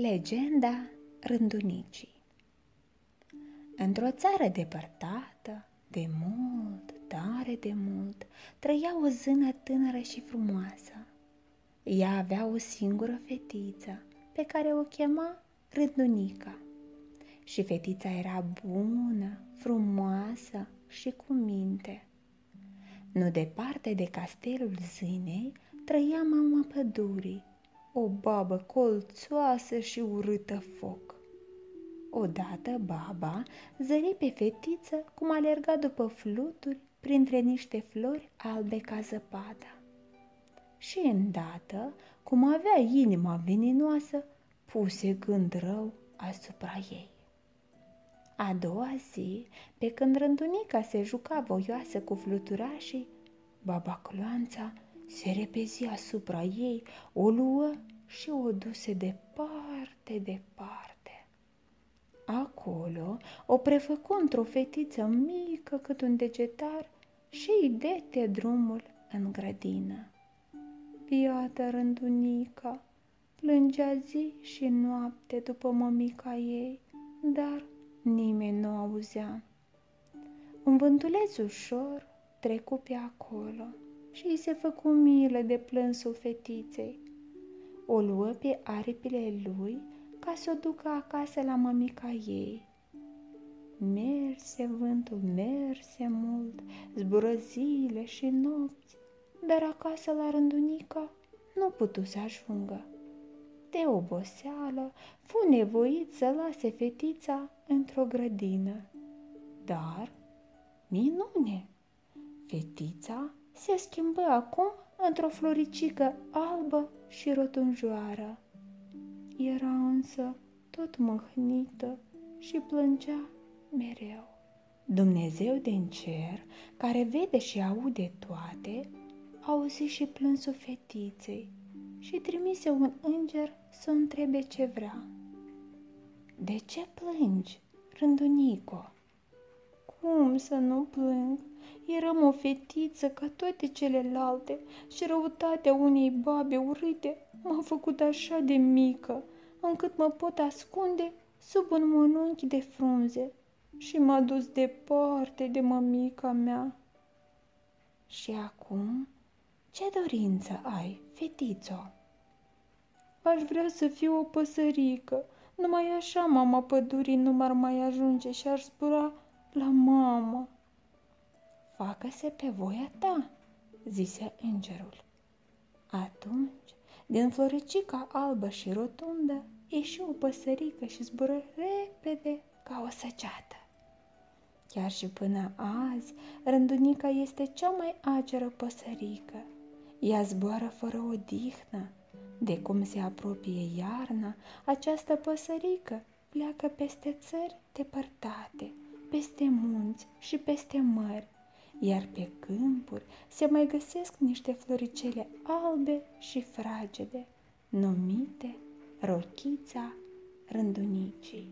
Legenda rândunicii Într-o țară depărtată, de mult, tare de mult, trăia o zână tânără și frumoasă. Ea avea o singură fetiță, pe care o chema Rândunica. Și fetița era bună, frumoasă și cu minte. Nu departe de castelul zânei trăia mama pădurii, o babă colțoasă și urâtă foc. Odată baba zări pe fetiță cum alerga după fluturi printre niște flori albe ca zăpada. Și îndată, cum avea inima veninoasă, puse gând rău asupra ei. A doua zi, pe când rândunica se juca voioasă cu fluturașii, baba Cloanța se repezi asupra ei, o luă și o duse departe, departe. Acolo o prefăcu într-o fetiță mică cât un degetar și îi dete drumul în grădină. Biata rândunica plângea zi și noapte după mămica ei, dar nimeni nu auzea. Un vântuleț ușor trecu pe acolo și îi se făcu milă de plânsul fetiței. O luă pe aripile lui ca să o ducă acasă la mămica ei. Merse vântul, merse mult, zbură zile și nopți, dar acasă la rândunica nu putu să ajungă. De oboseală, fu nevoit să lase fetița într-o grădină. Dar, minune, fetița se schimbă acum într-o floricică albă și rotunjoară. Era însă tot măhnită și plângea mereu. Dumnezeu din cer, care vede și aude toate, auzi și plânsul fetiței și trimise un înger să o întrebe ce vrea. De ce plângi, rândunico? Cum să nu plâng? Eram o fetiță ca toate celelalte și răutatea unei babe urâte m-a făcut așa de mică, încât mă pot ascunde sub un mănunchi de frunze și m-a dus departe de mămica mea. Și acum, ce dorință ai, fetițo? Aș vrea să fiu o păsărică, numai așa mama pădurii nu m-ar mai ajunge și aș zbura la mama facă-se pe voia ta, zise îngerul. Atunci, din floricica albă și rotundă, ieși o păsărică și zbură repede ca o săgeată. Chiar și până azi, rândunica este cea mai ageră păsărică. Ea zboară fără odihnă. De cum se apropie iarna, această păsărică pleacă peste țări depărtate, peste munți și peste mări, iar pe câmpuri se mai găsesc niște floricele albe și fragede, numite rochița rândunicii.